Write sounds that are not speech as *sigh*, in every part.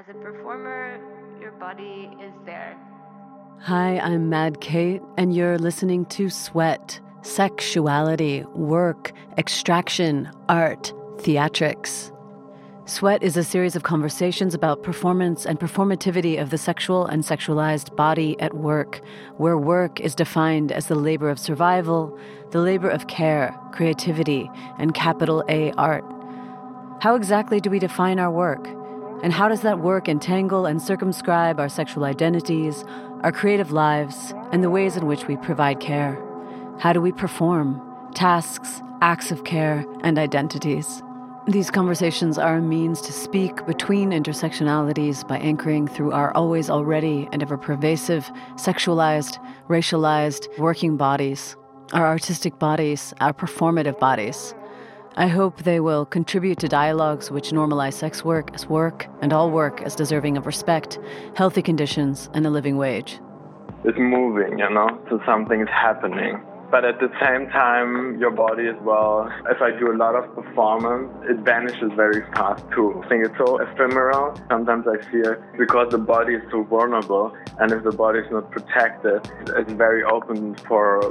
As a performer, your body is there. Hi, I'm Mad Kate, and you're listening to Sweat Sexuality, Work, Extraction, Art, Theatrics. Sweat is a series of conversations about performance and performativity of the sexual and sexualized body at work, where work is defined as the labor of survival, the labor of care, creativity, and capital A art. How exactly do we define our work? And how does that work entangle and circumscribe our sexual identities, our creative lives, and the ways in which we provide care? How do we perform tasks, acts of care, and identities? These conversations are a means to speak between intersectionalities by anchoring through our always already and ever pervasive sexualized, racialized working bodies, our artistic bodies, our performative bodies. I hope they will contribute to dialogues which normalize sex work as work and all work as deserving of respect, healthy conditions, and a living wage. It's moving, you know, so something's happening but at the same time, your body as well. If I do a lot of performance, it vanishes very fast too. I think it's so ephemeral. Sometimes I fear because the body is so vulnerable, and if the body is not protected, it's very open for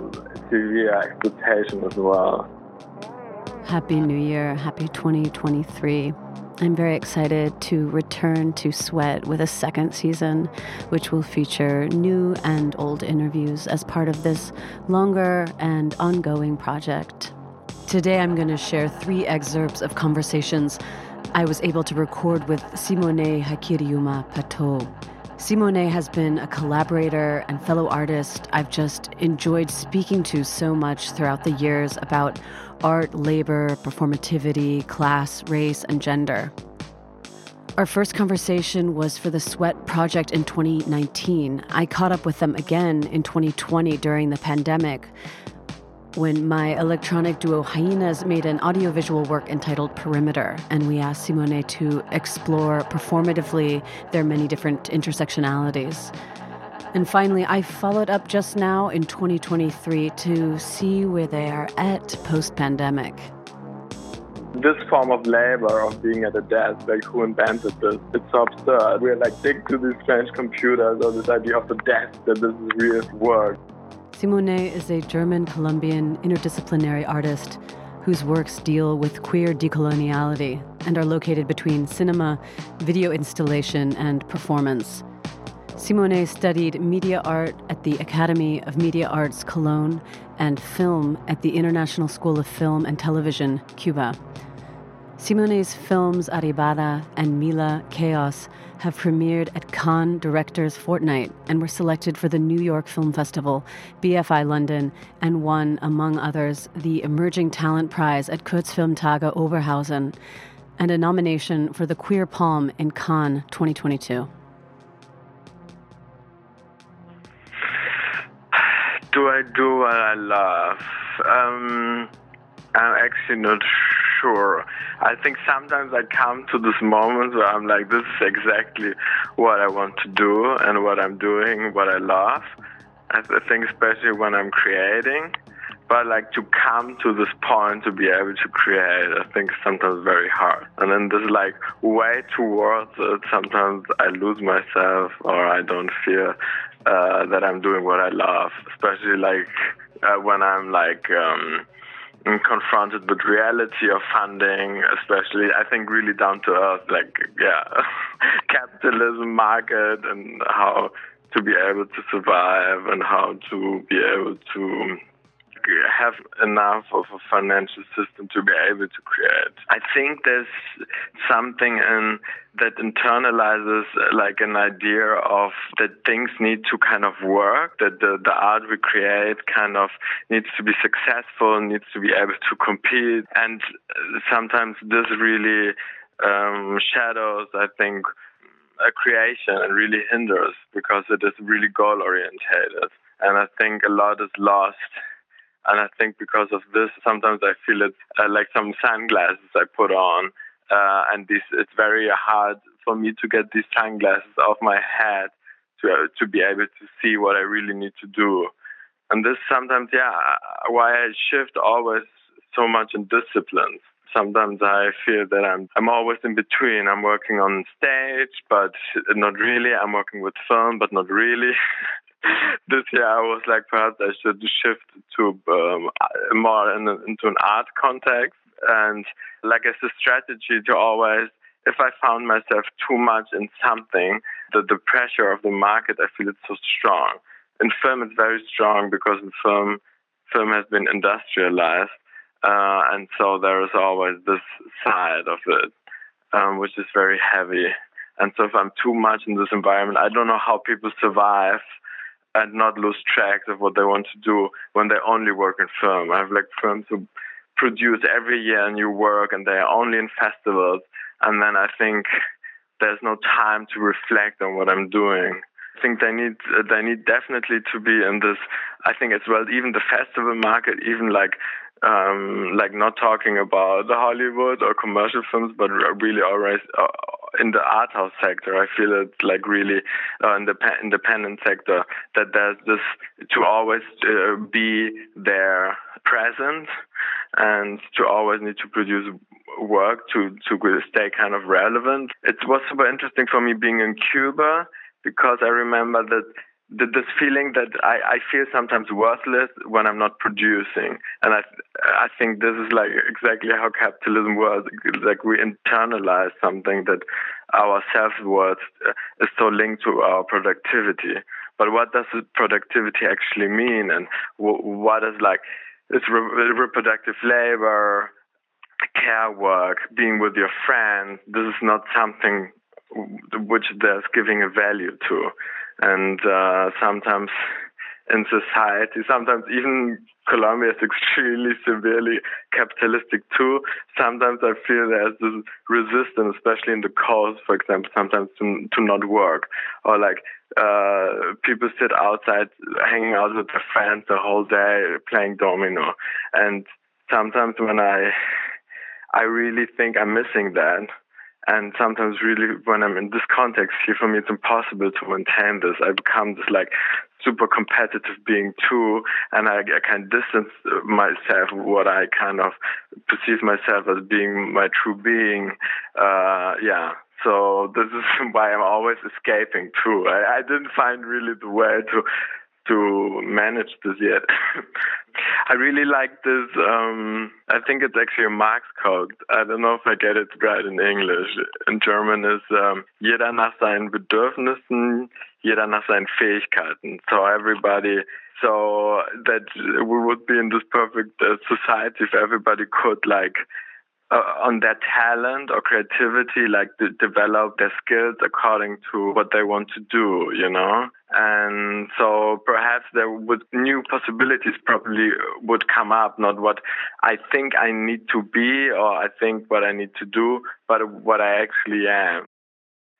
severe exploitation as well. Happy New Year. Happy 2023. I'm very excited to return to Sweat with a second season, which will feature new and old interviews as part of this longer and ongoing project. Today, I'm going to share three excerpts of conversations I was able to record with Simone Jaikiriuma Paetau. Simone has been a collaborator and fellow artist I've just enjoyed speaking to so much throughout the years about art, labor, performativity, class, race, and gender. Our first conversation was for the Sweat Project in 2019. I caught up with them again in 2020 during the pandemic when my electronic duo HYENAZ made an audiovisual work entitled Perimeter, and we asked Simone to explore performatively their many different intersectionalities. And finally, I followed up just now in 2023 to see where they are at post pandemic. This form of labor of being at a desk, like who invented this? It's so absurd. We're like stick to these French computers or this idea of the desk that this is real work. Simone is a German Colombian interdisciplinary artist whose works deal with queer decoloniality and are located between cinema, video installation, and performance. Simone studied media art at the Academy of Media Arts Cologne and film at the International School of Film and Television, Cuba. Simone's films Aribada and Mila Caos have premiered at Cannes Directors Fortnight and were selected for the New York Film Festival, BFI London, and won, among others, the Emerging Talent Prize at Kurzfilmtage Oberhausen and a nomination for the Queer Palm in Cannes 2022. do I do what I love? Um, I'm actually not sure. I think sometimes I come to this moment where I'm like, this is exactly what I want to do and what I'm doing, what I love. I think especially when I'm creating. But like to come to this point to be able to create, I think sometimes very hard. And then this like way towards it, sometimes I lose myself or I don't feel uh, that I'm doing what I love, especially like uh, when I'm like um, confronted with reality of funding, especially I think really down to earth, like yeah, *laughs* capitalism, market, and how to be able to survive and how to be able to have enough of a financial system to be able to create. I think there's something in that internalizes like an idea of that things need to kind of work, that the, the art we create kind of needs to be successful, needs to be able to compete. And sometimes this really um, shadows, I think, a creation and really hinders because it is really goal orientated. And I think a lot is lost and I think because of this, sometimes I feel it uh, like some sunglasses I put on, uh, and this it's very hard for me to get these sunglasses off my head to uh, to be able to see what I really need to do. And this sometimes, yeah, why I shift always so much in disciplines Sometimes I feel that I'm I'm always in between. I'm working on stage, but not really. I'm working with film, but not really. *laughs* *laughs* this year I was like, perhaps I should shift to um, more in into an art context, and like as a strategy to always, if I found myself too much in something, the the pressure of the market, I feel it's so strong. In film, it's very strong because in film, film has been industrialized, uh, and so there is always this side of it, um, which is very heavy. And so if I'm too much in this environment, I don't know how people survive and not lose track of what they want to do when they only work in film. I have like films who produce every year a new work and they are only in festivals. And then I think there's no time to reflect on what I'm doing. I think they need they need definitely to be in this. I think as well, even the festival market, even like um, like not talking about the Hollywood or commercial films, but really always uh, in the art house sector. I feel it's like really uh, in the independent sector that there's this to always uh, be there present and to always need to produce work to to stay kind of relevant. It was super interesting for me being in Cuba because I remember that this feeling that I, I feel sometimes worthless when I'm not producing, and I I think this is like exactly how capitalism works. Like we internalize something that our self worth uh, is so linked to our productivity. But what does productivity actually mean, and what is like it's re- reproductive labor, care work, being with your friends. This is not something which there's giving a value to and uh, sometimes in society, sometimes even Colombia is extremely severely capitalistic too. Sometimes I feel there's this resistance, especially in the coast, for example, sometimes to, to not work or like uh, people sit outside hanging out with their friends the whole day playing domino. And sometimes when I, I really think I'm missing that and sometimes, really, when I'm in this context here, for me, it's impossible to maintain this. I become this like super competitive being too, and I, I can distance myself what I kind of perceive myself as being my true being. Uh, yeah. So this is *laughs* why I'm always escaping too. I, I didn't find really the way to to manage this yet. *laughs* I really like this. Um, I think it's actually a Marx code. I don't know if I get it right in English. In German is um, jeder nach seinen Bedürfnissen, jeder nach seinen Fähigkeiten. So everybody. So that we would be in this perfect uh, society if everybody could like uh, on their talent or creativity, like develop their skills according to what they want to do, you know? And so perhaps there would new possibilities probably would come up, not what I think I need to be or I think what I need to do, but what I actually am.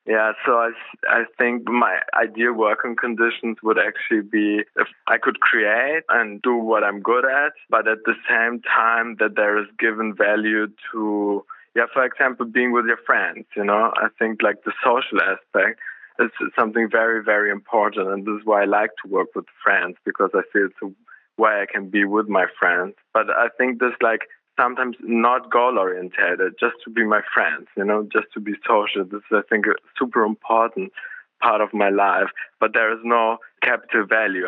Yeah, so I, I think my ideal working conditions would actually be if I could create and do what I'm good at, but at the same time that there is given value to, yeah, for example, being with your friends, you know, I think like the social aspect is something very, very important. And this is why I like to work with friends because I feel it's a way I can be with my friends. But I think this like sometimes not goal oriented, just to be my friends, you know, just to be social. This is, I think, a super important part of my life. But there is no capital value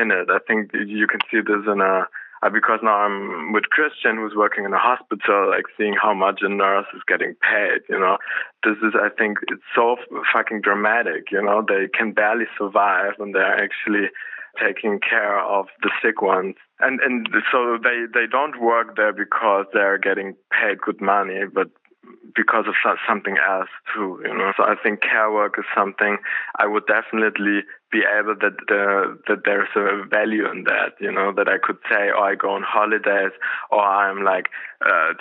in it. I think you can see this in a uh, because now I'm with Christian, who's working in a hospital, like seeing how much a nurse is getting paid. You know, this is, I think, it's so fucking dramatic. You know, they can barely survive, and they're actually taking care of the sick ones. And and so they they don't work there because they're getting paid good money, but because of something else too, you know. So I think care work is something I would definitely be able that that there's a value in that, you know, that I could say, oh, I go on holidays, or I'm like uh,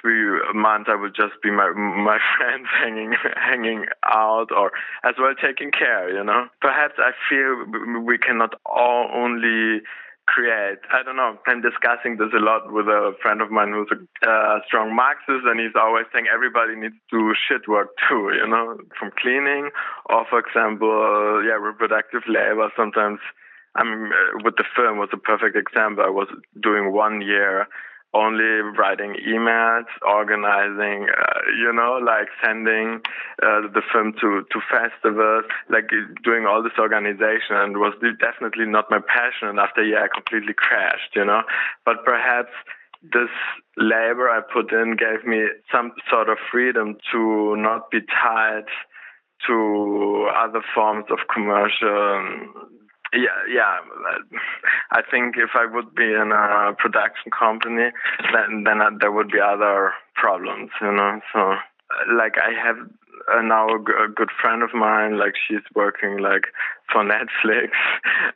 three months I would just be my my *laughs* friends hanging hanging out, or as well taking care, you know. Perhaps I feel we cannot all only create. I don't know. I'm discussing this a lot with a friend of mine who's a uh, strong Marxist, and he's always saying everybody needs to shit work too, you know, from cleaning or, for example, yeah, reproductive labor. Sometimes, I mean, uh, with the film was a perfect example. I was doing one year only writing emails, organizing, uh, you know, like sending uh, the film to, to festivals, like doing all this organization and was definitely not my passion. And after a year, I completely crashed, you know, but perhaps this labor I put in gave me some sort of freedom to not be tied to other forms of commercial yeah, yeah. I think if I would be in a production company, then then there would be other problems, you know. So, like, I have uh, now a good friend of mine. Like, she's working like for *laughs* Netflix,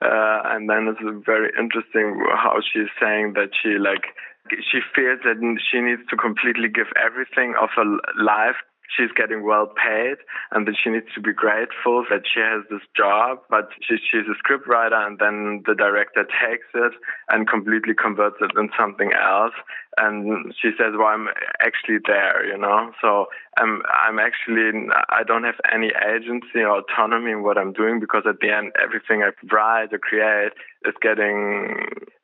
uh, and then it's very interesting how she's saying that she like she feels that she needs to completely give everything of her life she's getting well paid and that she needs to be grateful that she has this job. But she, she's a scriptwriter and then the director takes it and completely converts it in something else. And she says, well, I'm actually there, you know? So I'm, I'm actually, I don't have any agency or autonomy in what I'm doing because at the end, everything I write or create is getting,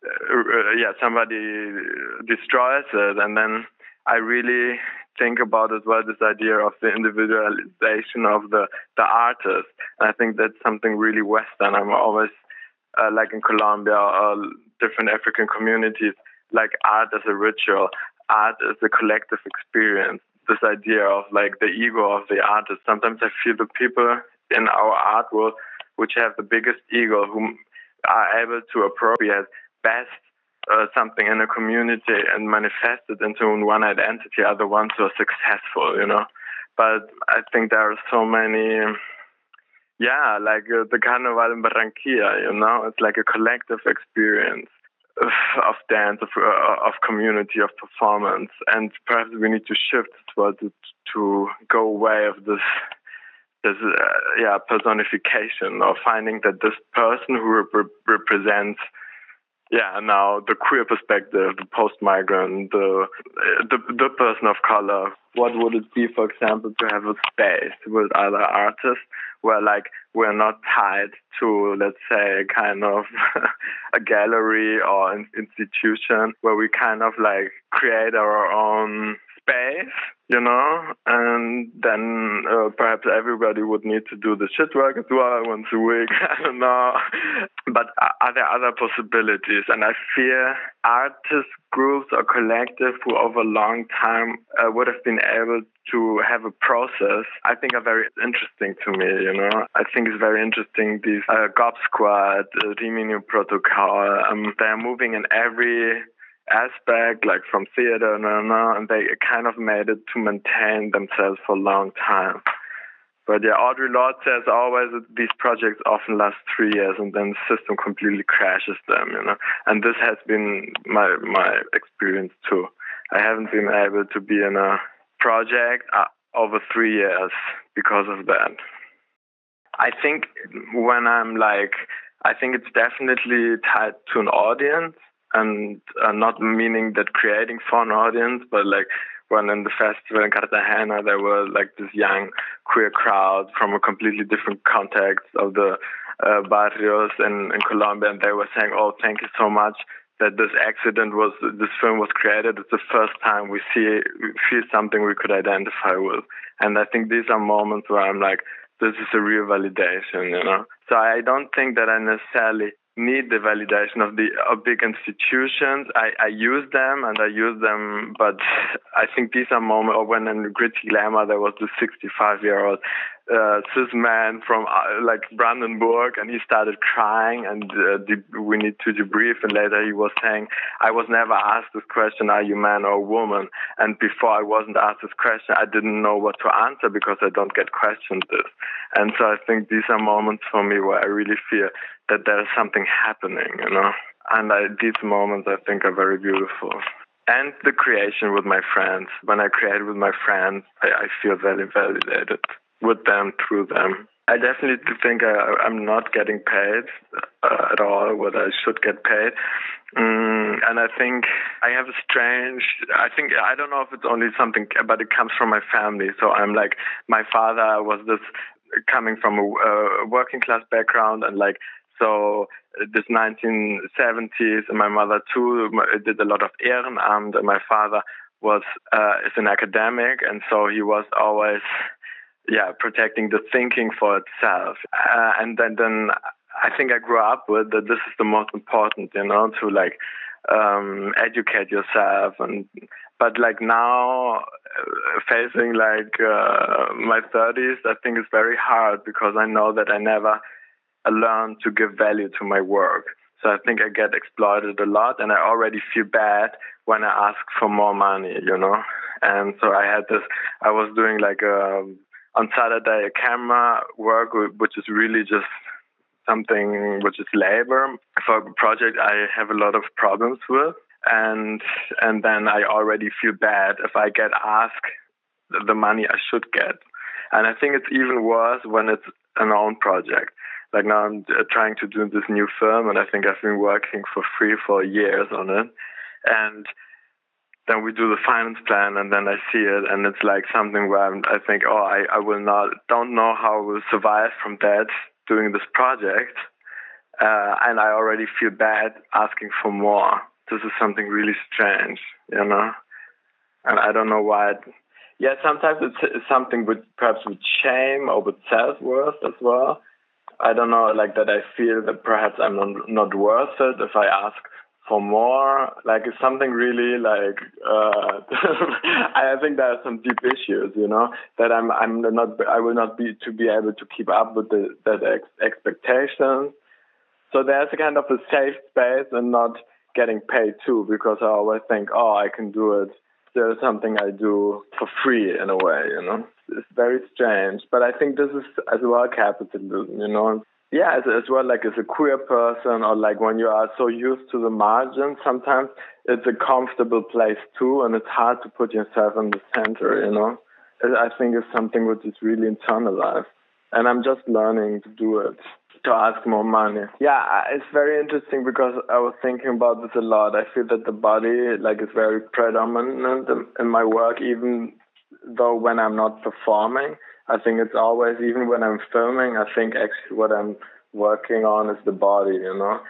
uh, yeah, somebody destroys it. And then I really think about as well this idea of the individualization of the the artist. And I think that's something really Western. I'm always uh, like in Colombia or different African communities, like art as a ritual, art as a collective experience. This idea of like the ego of the artist. Sometimes I feel the people in our art world which have the biggest ego, who are able to appropriate best uh, something in a community and manifest it into one identity are the ones who are successful, you know. But I think there are so many, yeah, like uh, the Carnival in Barranquilla, you know, it's like a collective experience of, of dance, of, uh, of community, of performance. And perhaps we need to shift towards it to go away of this this uh, yeah personification or finding that this person who rep- represents yeah, now the queer perspective, the post-migrant, the, the the person of color. What would it be, for example, to have a space with other artists where, like, we're not tied to, let's say, kind of *laughs* a gallery or an institution, where we kind of like create our own space, you know, and then uh, perhaps everybody would need to do the shit work as well once a week. *laughs* I don't know. But are there other possibilities? And I fear artist groups or collectives who over a long time uh, would have been able to have a process, I think are very interesting to me, you know. I think it's very interesting, these uh, Gob Squad, uh, Rimini Protokoll, um, they're moving in every aspect, like from theater, and they kind of made it to maintain themselves for a long time. But yeah, Audre Lorde says always that these projects often last three years and then the system completely crashes them, you know. And this has been my my experience too. I haven't been able to be in a project uh, over three years because of that. I think when I'm like, I think it's definitely tied to an audience and uh, not meaning that creating for an audience, but like when in the festival in Cartagena, there were like this young queer crowd from a completely different context of the uh, barrios in, in Colombia, and they were saying, "Oh, thank you so much." That this accident was, this film was created. It's the first time we see, we feel something we could identify with. And I think these are moments where I'm like, this is a real validation, you know? So I don't think that I necessarily need the validation of the of big institutions. I, I use them and I use them, but I think these are moments. When in Gritty Glamour there was the 65 year old uh, cis man from uh, like Brandenburg, and he started crying, and uh, de- we need to debrief. And later he was saying, "I was never asked this question: Are you man or woman?" And before I wasn't asked this question, I didn't know what to answer because I don't get questioned this. And so I think these are moments for me where I really feel that there's something happening, you know. And I, these moments I think are very beautiful and the creation with my friends. When I create with my friends, I, I feel very validated with them, through them. I definitely think I, I'm not getting paid uh, at all what I should get paid. Mm, and I think I have a strange, I think, I don't know if it's only something, but it comes from my family. So I'm like, my father was this coming from a uh, working class background and like So this 1970s, and my mother too did a lot of Ehrenamt, and my father was uh, is an academic, and so he was always yeah protecting the thinking for itself. Uh, and then then I think I grew up with that. This is the most important, you know, to like um, educate yourself and but like now uh, facing like uh, my 30s i think it's very hard because i know that i never learned to give value to my work so i think i get exploited a lot and i already feel bad when i ask for more money you know and so i had this i was doing like a um, on saturday a camera work which is really just something which is labor for a project I have a lot of problems with and and then I already feel bad if I get asked the money I should get. And I think it's even worse when it's an own project. Like now I'm uh, trying to do this new film and I think I've been working for three, four years on it. And then we do the finance plan and then I see it and it's like something where I'm, I think, oh, I, I will not, don't know how I will survive from that doing this project, uh, and I already feel bad asking for more. This is something really strange, you know, and I don't know why. It, yeah, sometimes it's, something with perhaps with shame or with self worth as well. I don't know, like that. I feel that perhaps I'm not, not worth it if I ask for more. Like it's something really like uh, *laughs* I think there are some deep issues, you know, that I'm I'm not I will not be to be able to keep up with the that ex- expectations. So there's a kind of a safe space and not getting paid too, because I always think, oh, I can do it. There's something I do for free in a way, you know. It's very strange, but I think this is as well capitalism, you know yeah, as, as well, like as a queer person or like when you are so used to the margin, sometimes it's a comfortable place too, and it's hard to put yourself in the center, you know? I think it's something which is really internalized. And I'm just learning to do it, to ask more money. Yeah, it's very interesting because I was thinking about this a lot. I feel that the body, like, is very predominant in my work, even though when I'm not performing. I think it's always, even when I'm filming, I think actually what I'm working on is the body, you know.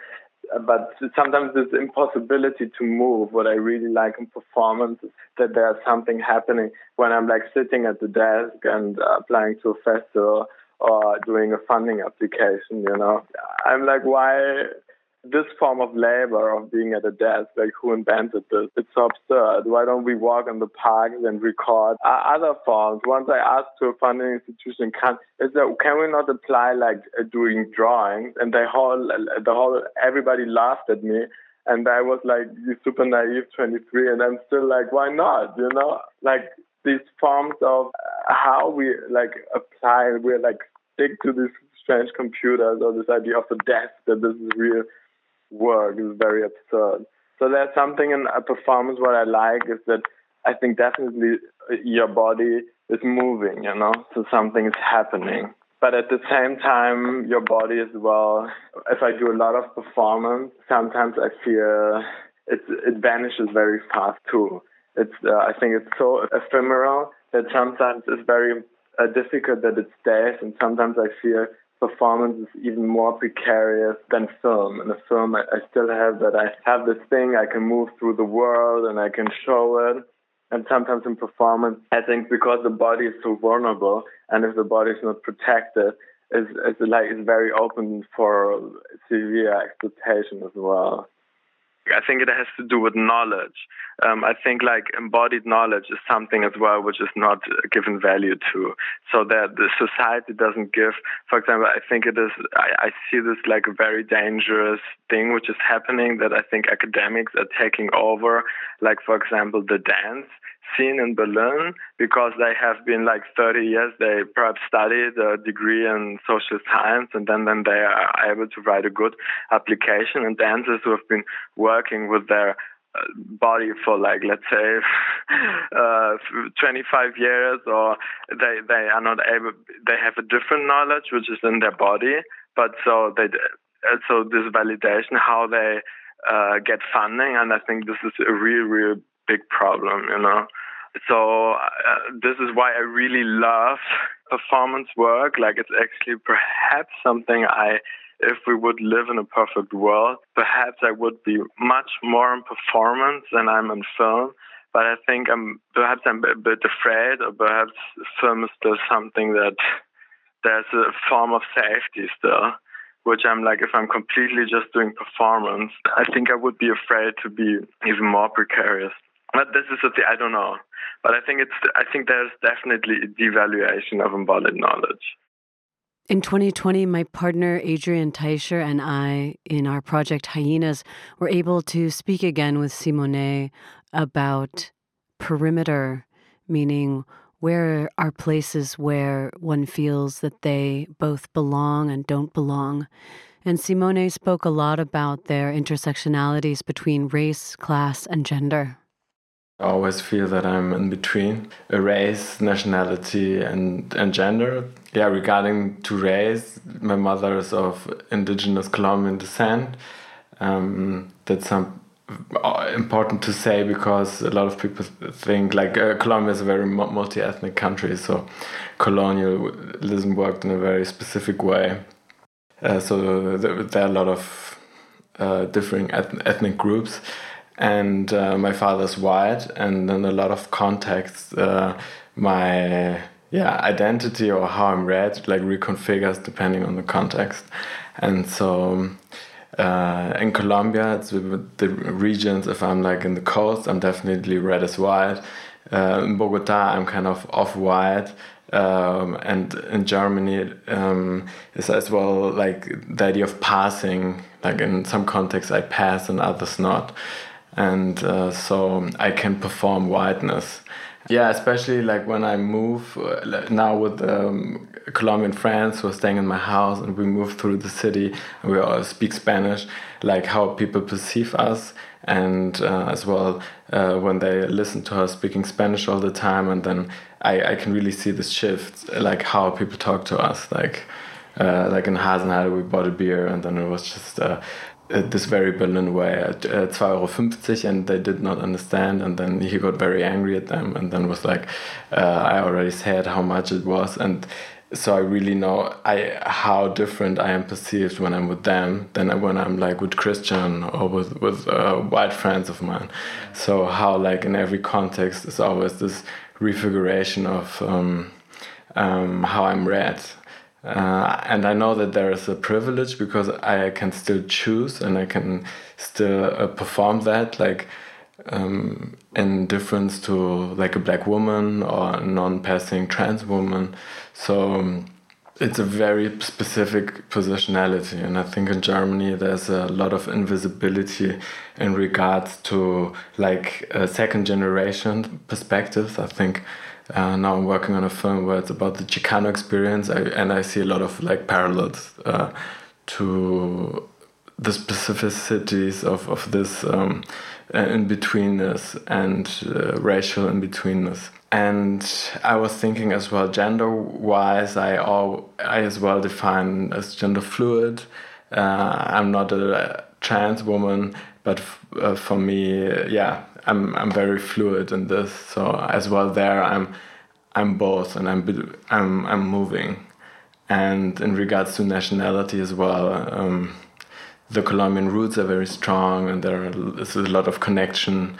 But sometimes this impossibility to move. What I really like in performance is that there's something happening when I'm like sitting at the desk and uh, applying to a festival or doing a funding application, you know. I'm like, why this form of labor of being at a desk, like who invented this? It's so absurd. Why don't we walk in the parks and record other forms? Once I asked to a funding institution, can is that, can we not apply like uh, doing drawings? And the whole the whole everybody laughed at me. And I was like, super naive 23, and I'm still like, why not? You know, like these forms of uh, how we like apply, we're like stick to these strange computers or this idea of the desk that this is real work is very absurd. So there's something in a performance what I like is that I think definitely your body is moving, you know, so something is happening. But at the same time, your body as well. If I do a lot of performance, sometimes I feel it it vanishes very fast too. It's uh, I think it's so ephemeral that sometimes it's very uh, difficult that it stays, and sometimes I feel performance is even more precarious than film. In a film, I, I still have that I have this thing, I can move through the world and I can show it. And sometimes in performance, I think because the body is so vulnerable and if the body is not protected, it's, it's like it's very open for severe exploitation as well. I think it has to do with knowledge. Um, I think like embodied knowledge is something as well which is not given value to. So that the society doesn't give. For example, I think it is. I, I see this like a very dangerous thing which is happening that I think academics are taking over. Like for example, the dance scene in Berlin because they have been like 30 years. They perhaps studied a degree in social science and then, then they are able to write a good application. And dancers who have been working with their uh, body for like let's say *laughs* uh, 25 years or they they are not able they have a different knowledge which is in their body but so they so this validation how they uh, get funding and i think this is a real real big problem, you know. So uh, this is why I really love performance work. Like it's actually perhaps something I if we would live in a perfect world, perhaps I would be much more in performance than I'm in film. But I think I'm perhaps I'm a bit afraid, or perhaps film is still something that there's a form of safety still, which I'm like, if I'm completely just doing performance, I think I would be afraid to be even more precarious. But this is a thing, I don't know. But I think it's, I think there's definitely a devaluation of embodied knowledge. In 2020, my partner Adrian Teicher and I, in our project HYENAZ, were able to speak again with Simone about perimeter, meaning where are places where one feels that they both belong and don't belong. And Simone spoke a lot about their intersectionalities between race, class, and gender. I always feel that I'm in between a race, nationality, and, and gender. Yeah, regarding to race, my mother is of indigenous Colombian descent. Um, that's some uh, important to say because a lot of people think like uh, Colombia is a very multi-ethnic country, so colonialism worked in a very specific way. Uh, so there are a lot of uh, different ethnic groups, and uh, my father's white, and in a lot of contexts, uh, my yeah identity or how I'm read like reconfigures depending on the context, and so uh, in Colombia, it's the regions. If I'm like in the coast, I'm definitely read as white. Uh, in Bogota, I'm kind of off white. Um, and in Germany, um, as well like the idea of passing. Like in some contexts, I pass and others not, and uh, so I can perform whiteness. Yeah, especially like when I move uh, now with um, Colombian friends who are staying in my house, and we move through the city, and we all speak Spanish, like how people perceive us, and uh, as well uh, when they listen to us speaking Spanish all the time, and then I, I can really see this shift, like how people talk to us, like. Uh, like in Hasenheide, we bought a beer, and then it was just uh, uh, this very Berlin way at uh, 2 euro 50 and they did not understand and then he got very angry at them and then was like uh, I already said how much it was and so I really know I how different I am perceived when I'm with them than when I'm like with Christian or with with uh, white friends of mine. So how like in every context is always this refiguration of um, um, how I'm read uh, and I know that there is a privilege because I can still choose and I can still uh, perform that, like um, in difference to like a black woman or non-passing trans woman. So um, it's a very specific positionality, and I think in Germany there's a lot of invisibility in regards to like second generation perspectives. I think uh, now I'm working on a film where it's about the Chicano experience, I, and I see a lot of like parallels uh, to the specificities of of this um, in betweenness and uh, racial in betweenness. And I was thinking as well, gender wise, I all I as well define as gender fluid. Uh, I'm not a trans woman, but uh, for me, yeah, I'm I'm very fluid in this. So as well there, I'm I'm both, and I'm I'm I'm moving. And in regards to nationality as well, um, the Colombian roots are very strong, and there is a lot of connection.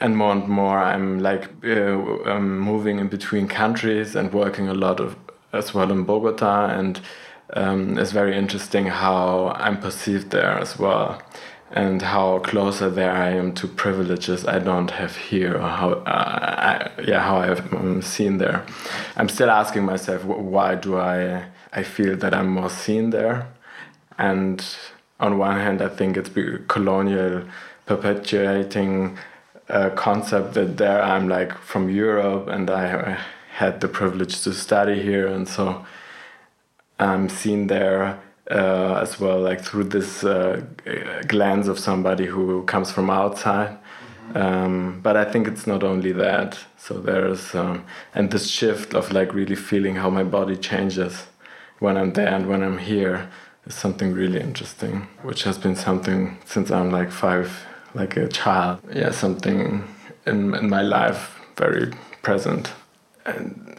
And more and more, I'm like uh, I'm moving in between countries and working a lot of as well in Bogota, and um, it's very interesting how I'm perceived there as well and how closer there I am to privileges I don't have here, or how, uh, I, yeah, how I've um, seen there. I'm still asking myself, why do I, I feel that I'm more seen there? And on one hand, I think it's colonial perpetuating a concept that there I'm like from Europe and I had the privilege to study here, and so I'm seen there uh, as well, like through this uh, glance of somebody who comes from outside. Mm-hmm. Um, but I think it's not only that. So there's um, and this shift of like really feeling how my body changes when I'm there and when I'm here is something really interesting, which has been something since I'm like five, like a child. Yeah, something in in my life very present.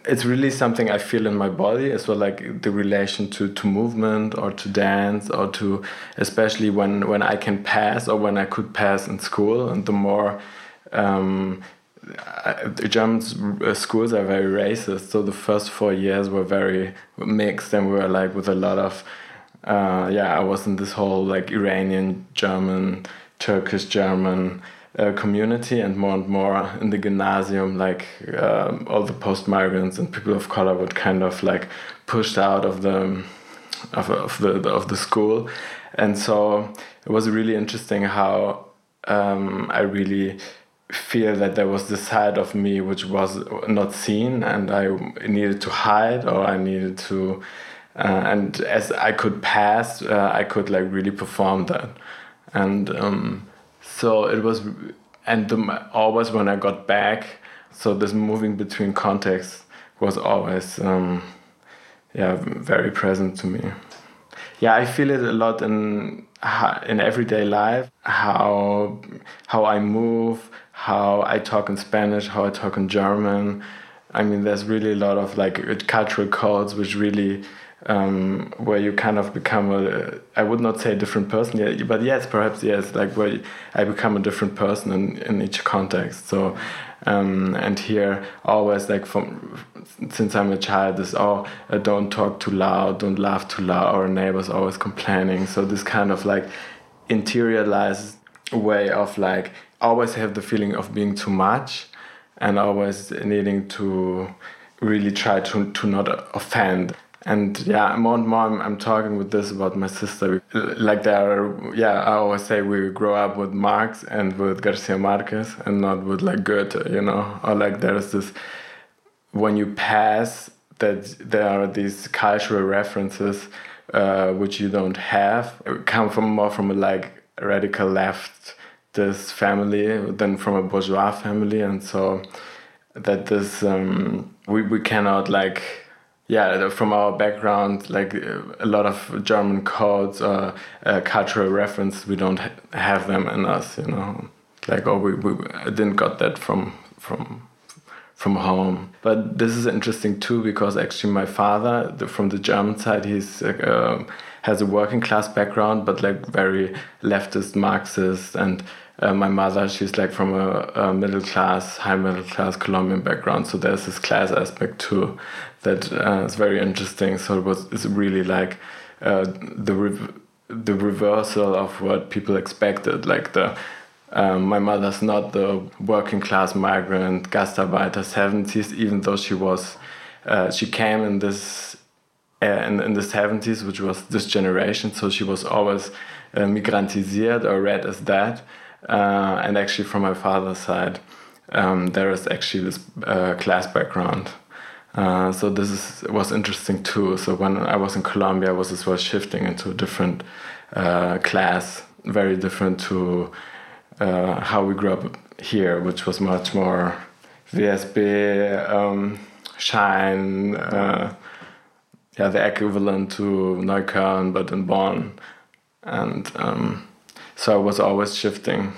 It's really something I feel in my body as well, like the relation to, to movement or to dance or to, especially when, when I can pass or when I could pass in school. And the more um, the German uh, schools are very racist, so the first four years were very mixed, and we were like with a lot of, uh, yeah, I was in this whole like Iranian German, Turkish German uh, community, and more and more in the gymnasium, like um, all the post migrants and people of color would kind of like pushed out of the of, of the of the school, and so it was really interesting how um, I really feel that there was this side of me which was not seen and I needed to hide or I needed to uh, and as I could pass uh, I could like really perform that. And um, so it was and the, always when I got back so this moving between contexts was always um, yeah very present to me yeah I feel it a lot in in everyday life how how I move how I talk in Spanish, how I talk in German. I mean, there's really a lot of like cultural codes which really um, where you kind of become a I would not say different person but yes, perhaps yes, like where I become a different person in, in each context. So um, and here always like from since I'm a child is oh uh, don't talk too loud, don't laugh too loud. Our neighbors always complaining. So this kind of like interiorized way of like always have the feeling of being too much and always needing to really try to, to not offend. And yeah, more and more I'm, I'm talking with this about my sister. Like there are, yeah, I always say we grow up with Marx and with Garcia Marquez and not with like Goethe, you know? Or like there's this, when you pass, that there are these cultural references uh, which you don't have, come from more from a like radical left this family than from a bourgeois family and so that this um, we, we cannot like yeah from our background like a lot of german codes or uh, cultural reference we don't ha have them in us you know like oh we, we didn't got that from from from home but this is interesting too because actually my father the, from the german side he's uh, has a working class background, but like very leftist Marxist. And uh, my mother, she's like from a, a, middle class, high middle class Colombian background. So there's this class aspect too that uh, is very interesting. So it was it's really like uh, the re- the reversal of what people expected. Like the um, my mother's not the working class migrant Gastarbeiter 70s, even though she was. Uh, she came in this uh, in, in the 70s, which was this generation. So she was always uh, migrantisiert or read as that. Uh, and actually, from my father's side, um, there is actually this class background. Uh, so this is, was interesting too. So when I was in Colombia, I was as well shifting into a different uh, class, very different to how we grew up here, which was much more VSB, um, shine yeah, the equivalent to Neukölln, but in Bonn. And um, so I was always shifting.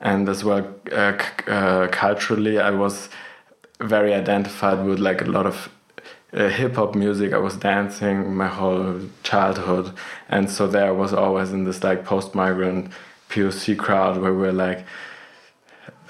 And as well, uh, uh, culturally, I was very identified with like a lot of uh, hip hop music. I was dancing my whole childhood. And so there I was always in this like post migrant POC crowd where we're like,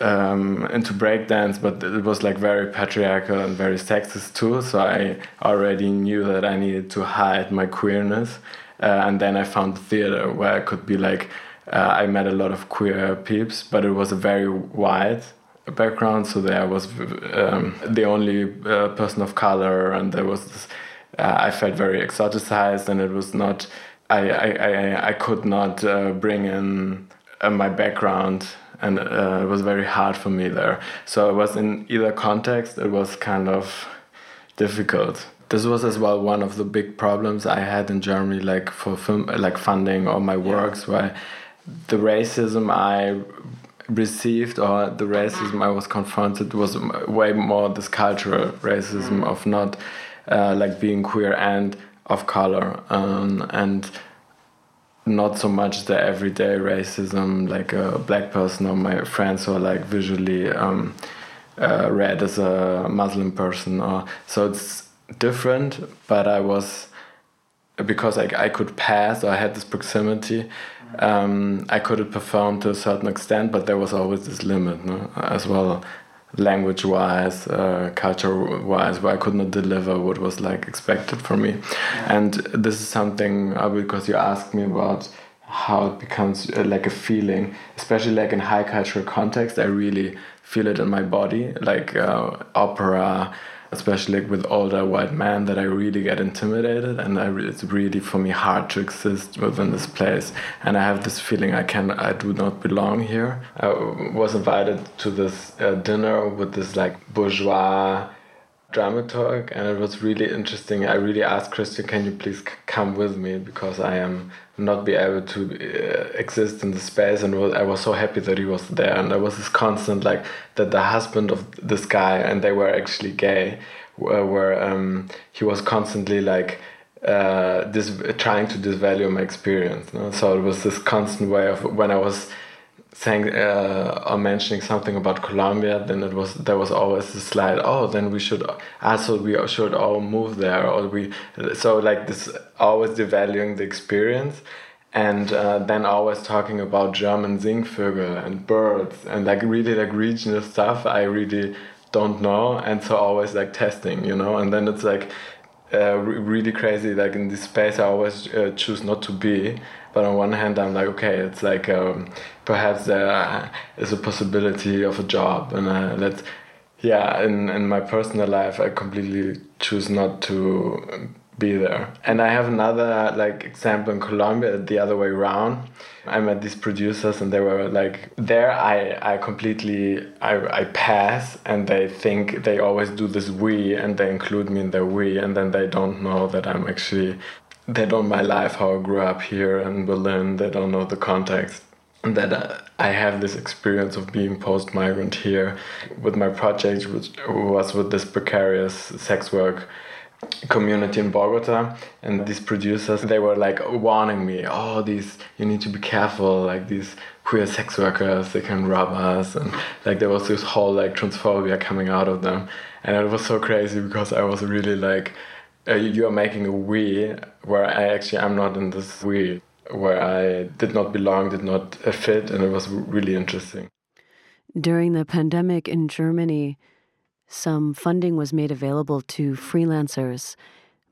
um, into breakdance, but it was like very patriarchal and very sexist too. So I already knew that I needed to hide my queerness. Uh, and then I found the theater where I could be like, uh, I met a lot of queer peeps, but it was a very wide background. So there I was um, the only uh, person of color, and there was this, uh, I felt very exoticized, and it was not. I I I, I could not uh, bring in uh, my background and uh, it was very hard for me there. So it was in either context, it was kind of difficult. This was as well one of the big problems I had in Germany, like for film, like funding all my works, yeah. where the racism I received or the racism I was confronted was way more this cultural racism of not uh, like being queer and of color um, and not so much the everyday racism like a black person or my friends who are like visually um, uh, read as a Muslim person, or so it's different. But I was because I, I could pass or I had this proximity. Um, I could perform to a certain extent, but there was always this limit no? as well language wise, uh, culture wise, where I could not deliver what was like expected from me. Yeah. And this is something uh, because you asked me about how it becomes uh, like a feeling, especially like in high cultural context. I really feel it in my body, like uh, opera especially with older white men that I really get intimidated and I re it's really for me hard to exist within this place and I have this feeling I can I do not belong here. I was invited to this uh, dinner with this like bourgeois dramaturg and it was really interesting. I really asked Christian, can you please come with me because I am not be able to uh, exist in the space and was, I was so happy that he was there and there was this constant like that the husband of this guy and they were actually gay were, were um, he was constantly like uh, this trying to disvalue my experience. So it was this constant way of when I was saying uh, or mentioning something about Colombia, then it was there was always this slide. Oh, then we should also we should all move there, or we so like this always devaluing the experience, and uh, then always talking about German Singvögel and birds and like really like regional stuff. I really don't know, and so always like testing, you know, and then it's like. Uh, really crazy like in this space i always uh, choose not to be but on one hand i'm like okay it's like um, perhaps there is a possibility of a job. And uh, that yeah in, in my personal life i completely choose not to be there. And i have another like example in colombia the other way around. I met these producers and they were like there i i completely i, I pass and they think they always do this we and they include me in their we and then they don't know that i'm actually they don't my life how i grew up here in berlin. They don't know the context that I have this experience of being post migrant here with my project, which was with this precarious sex work community in Bogota. And these producers they were like warning me oh these you need to be careful like these queer sex workers they can rob us. And like there was this whole like transphobia coming out of them. And it was so crazy because I was really like uh, you are making a we where I actually I'm not in this we where I did not belong, did not fit, and it was really interesting. During the pandemic in Germany, some funding was made available to freelancers.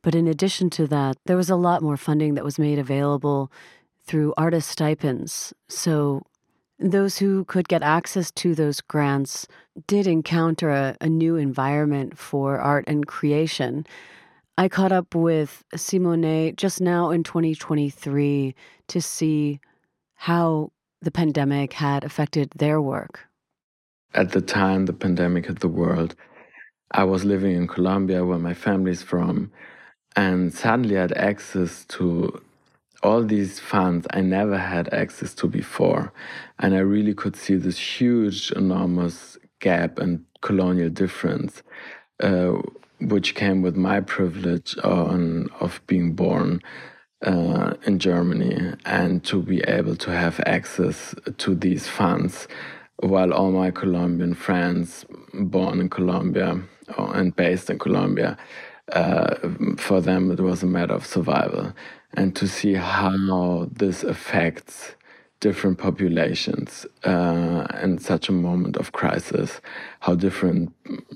But in addition to that, there was a lot more funding that was made available through artist stipends. So those who could get access to those grants did encounter a, a new environment for art and creation. I caught up with Simone just now in 2023 to see how the pandemic had affected their work. At the time the pandemic hit the world, I was living in Colombia where my family's from, and suddenly I had access to all these funds I never had access to before. And I really could see this huge, enormous gap and colonial difference. Uh, which came with my privilege on, of being born uh, in Germany and to be able to have access to these funds while all my Colombian friends born in Colombia and based in Colombia, uh, for them it was a matter of survival. And to see how this affects different populations uh, in such a moment of crisis, how different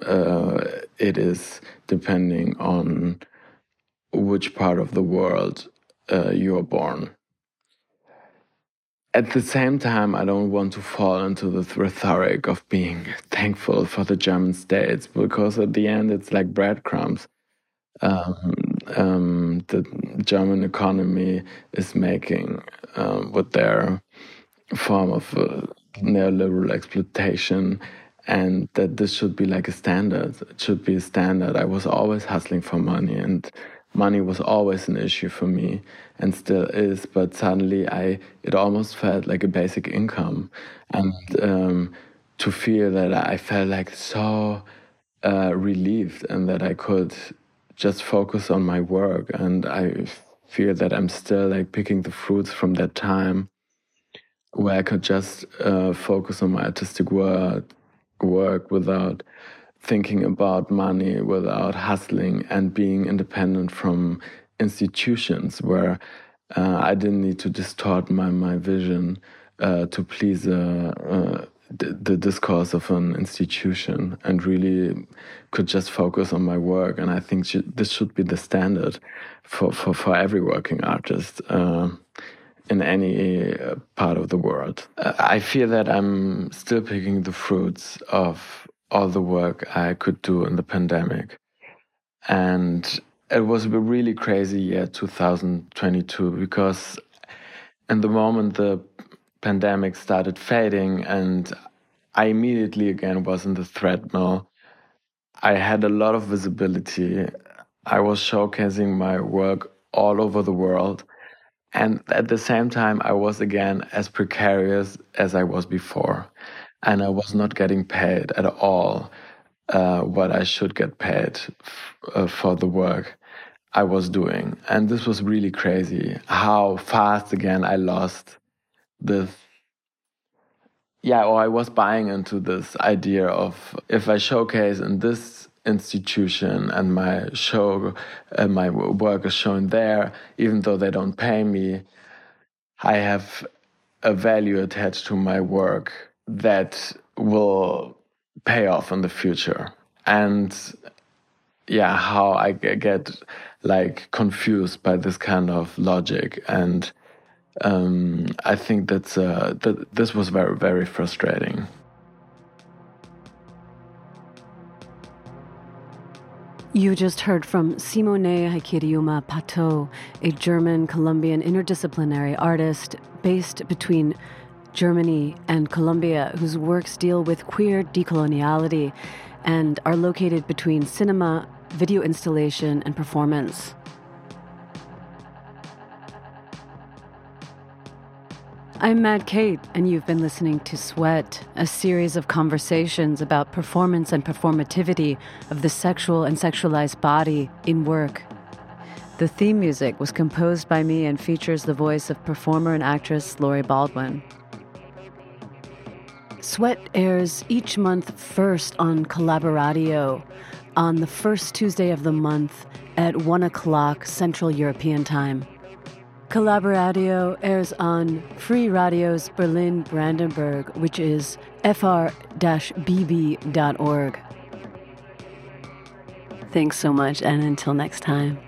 uh, it is depending on which part of the world uh, you're born. At the same time, I don't want to fall into the rhetoric of being thankful for the German states because at the end it's like breadcrumbs. Um, um, the German economy is making um, with their form of uh, neoliberal exploitation and that this should be like a standard. It should be a standard. I was always hustling for money and money was always an issue for me and still is but suddenly i it almost felt like a basic income. And um, to feel that i felt like so uh, relieved and that i could just focus on my work and i feel that i'm still like picking the fruits from that time where I could just uh, focus on my artistic work, work without thinking about money, without hustling, and being independent from institutions where uh, I didn't need to distort my, my vision uh, to please uh, uh the, the, discourse of an institution and really could just focus on my work. And I think this should be the standard for, for, for every working artist. Uh, in any uh, part of the world. I feel that I'm still picking the fruits of all the work I could do in the pandemic. And it was a really crazy year 2022 because in the moment the pandemic started fading and I immediately again was in the treadmill. I had a lot of visibility. I was showcasing my work all over the world. And at the same time, I was again as precarious as I was before. And I was not getting paid at all uh, what I should get paid uh, for the work I was doing. And this was really crazy how fast again I lost this. Yeah, or I was buying into this idea of if I showcase in this institution and my show and my work is shown there even though they don't pay me i have a value attached to my work that will pay off in the future and yeah how i get like confused by this kind of logic and um, i think that's uh, that this was very very frustrating You just heard from Simone Jaikiriuma Paetau, a German Colombian interdisciplinary artist based between Germany and Colombia, whose works deal with queer decoloniality and are located between cinema, video installation, and performance. I'm Mad Kate, and you've been listening to Sweat, a series of conversations about performance and performativity of the sexual and sexualized body in work. The theme music was composed by me and features the voice of performer and actress Lori Baldwin. Sweat airs each month first on Collaboradio on the first Tuesday of the month at 1 o'clock Central European Time. Collaboradio airs on Freie Radios Berlin Brandenburg, which is fr-bb.org. Thanks so much, and until next time.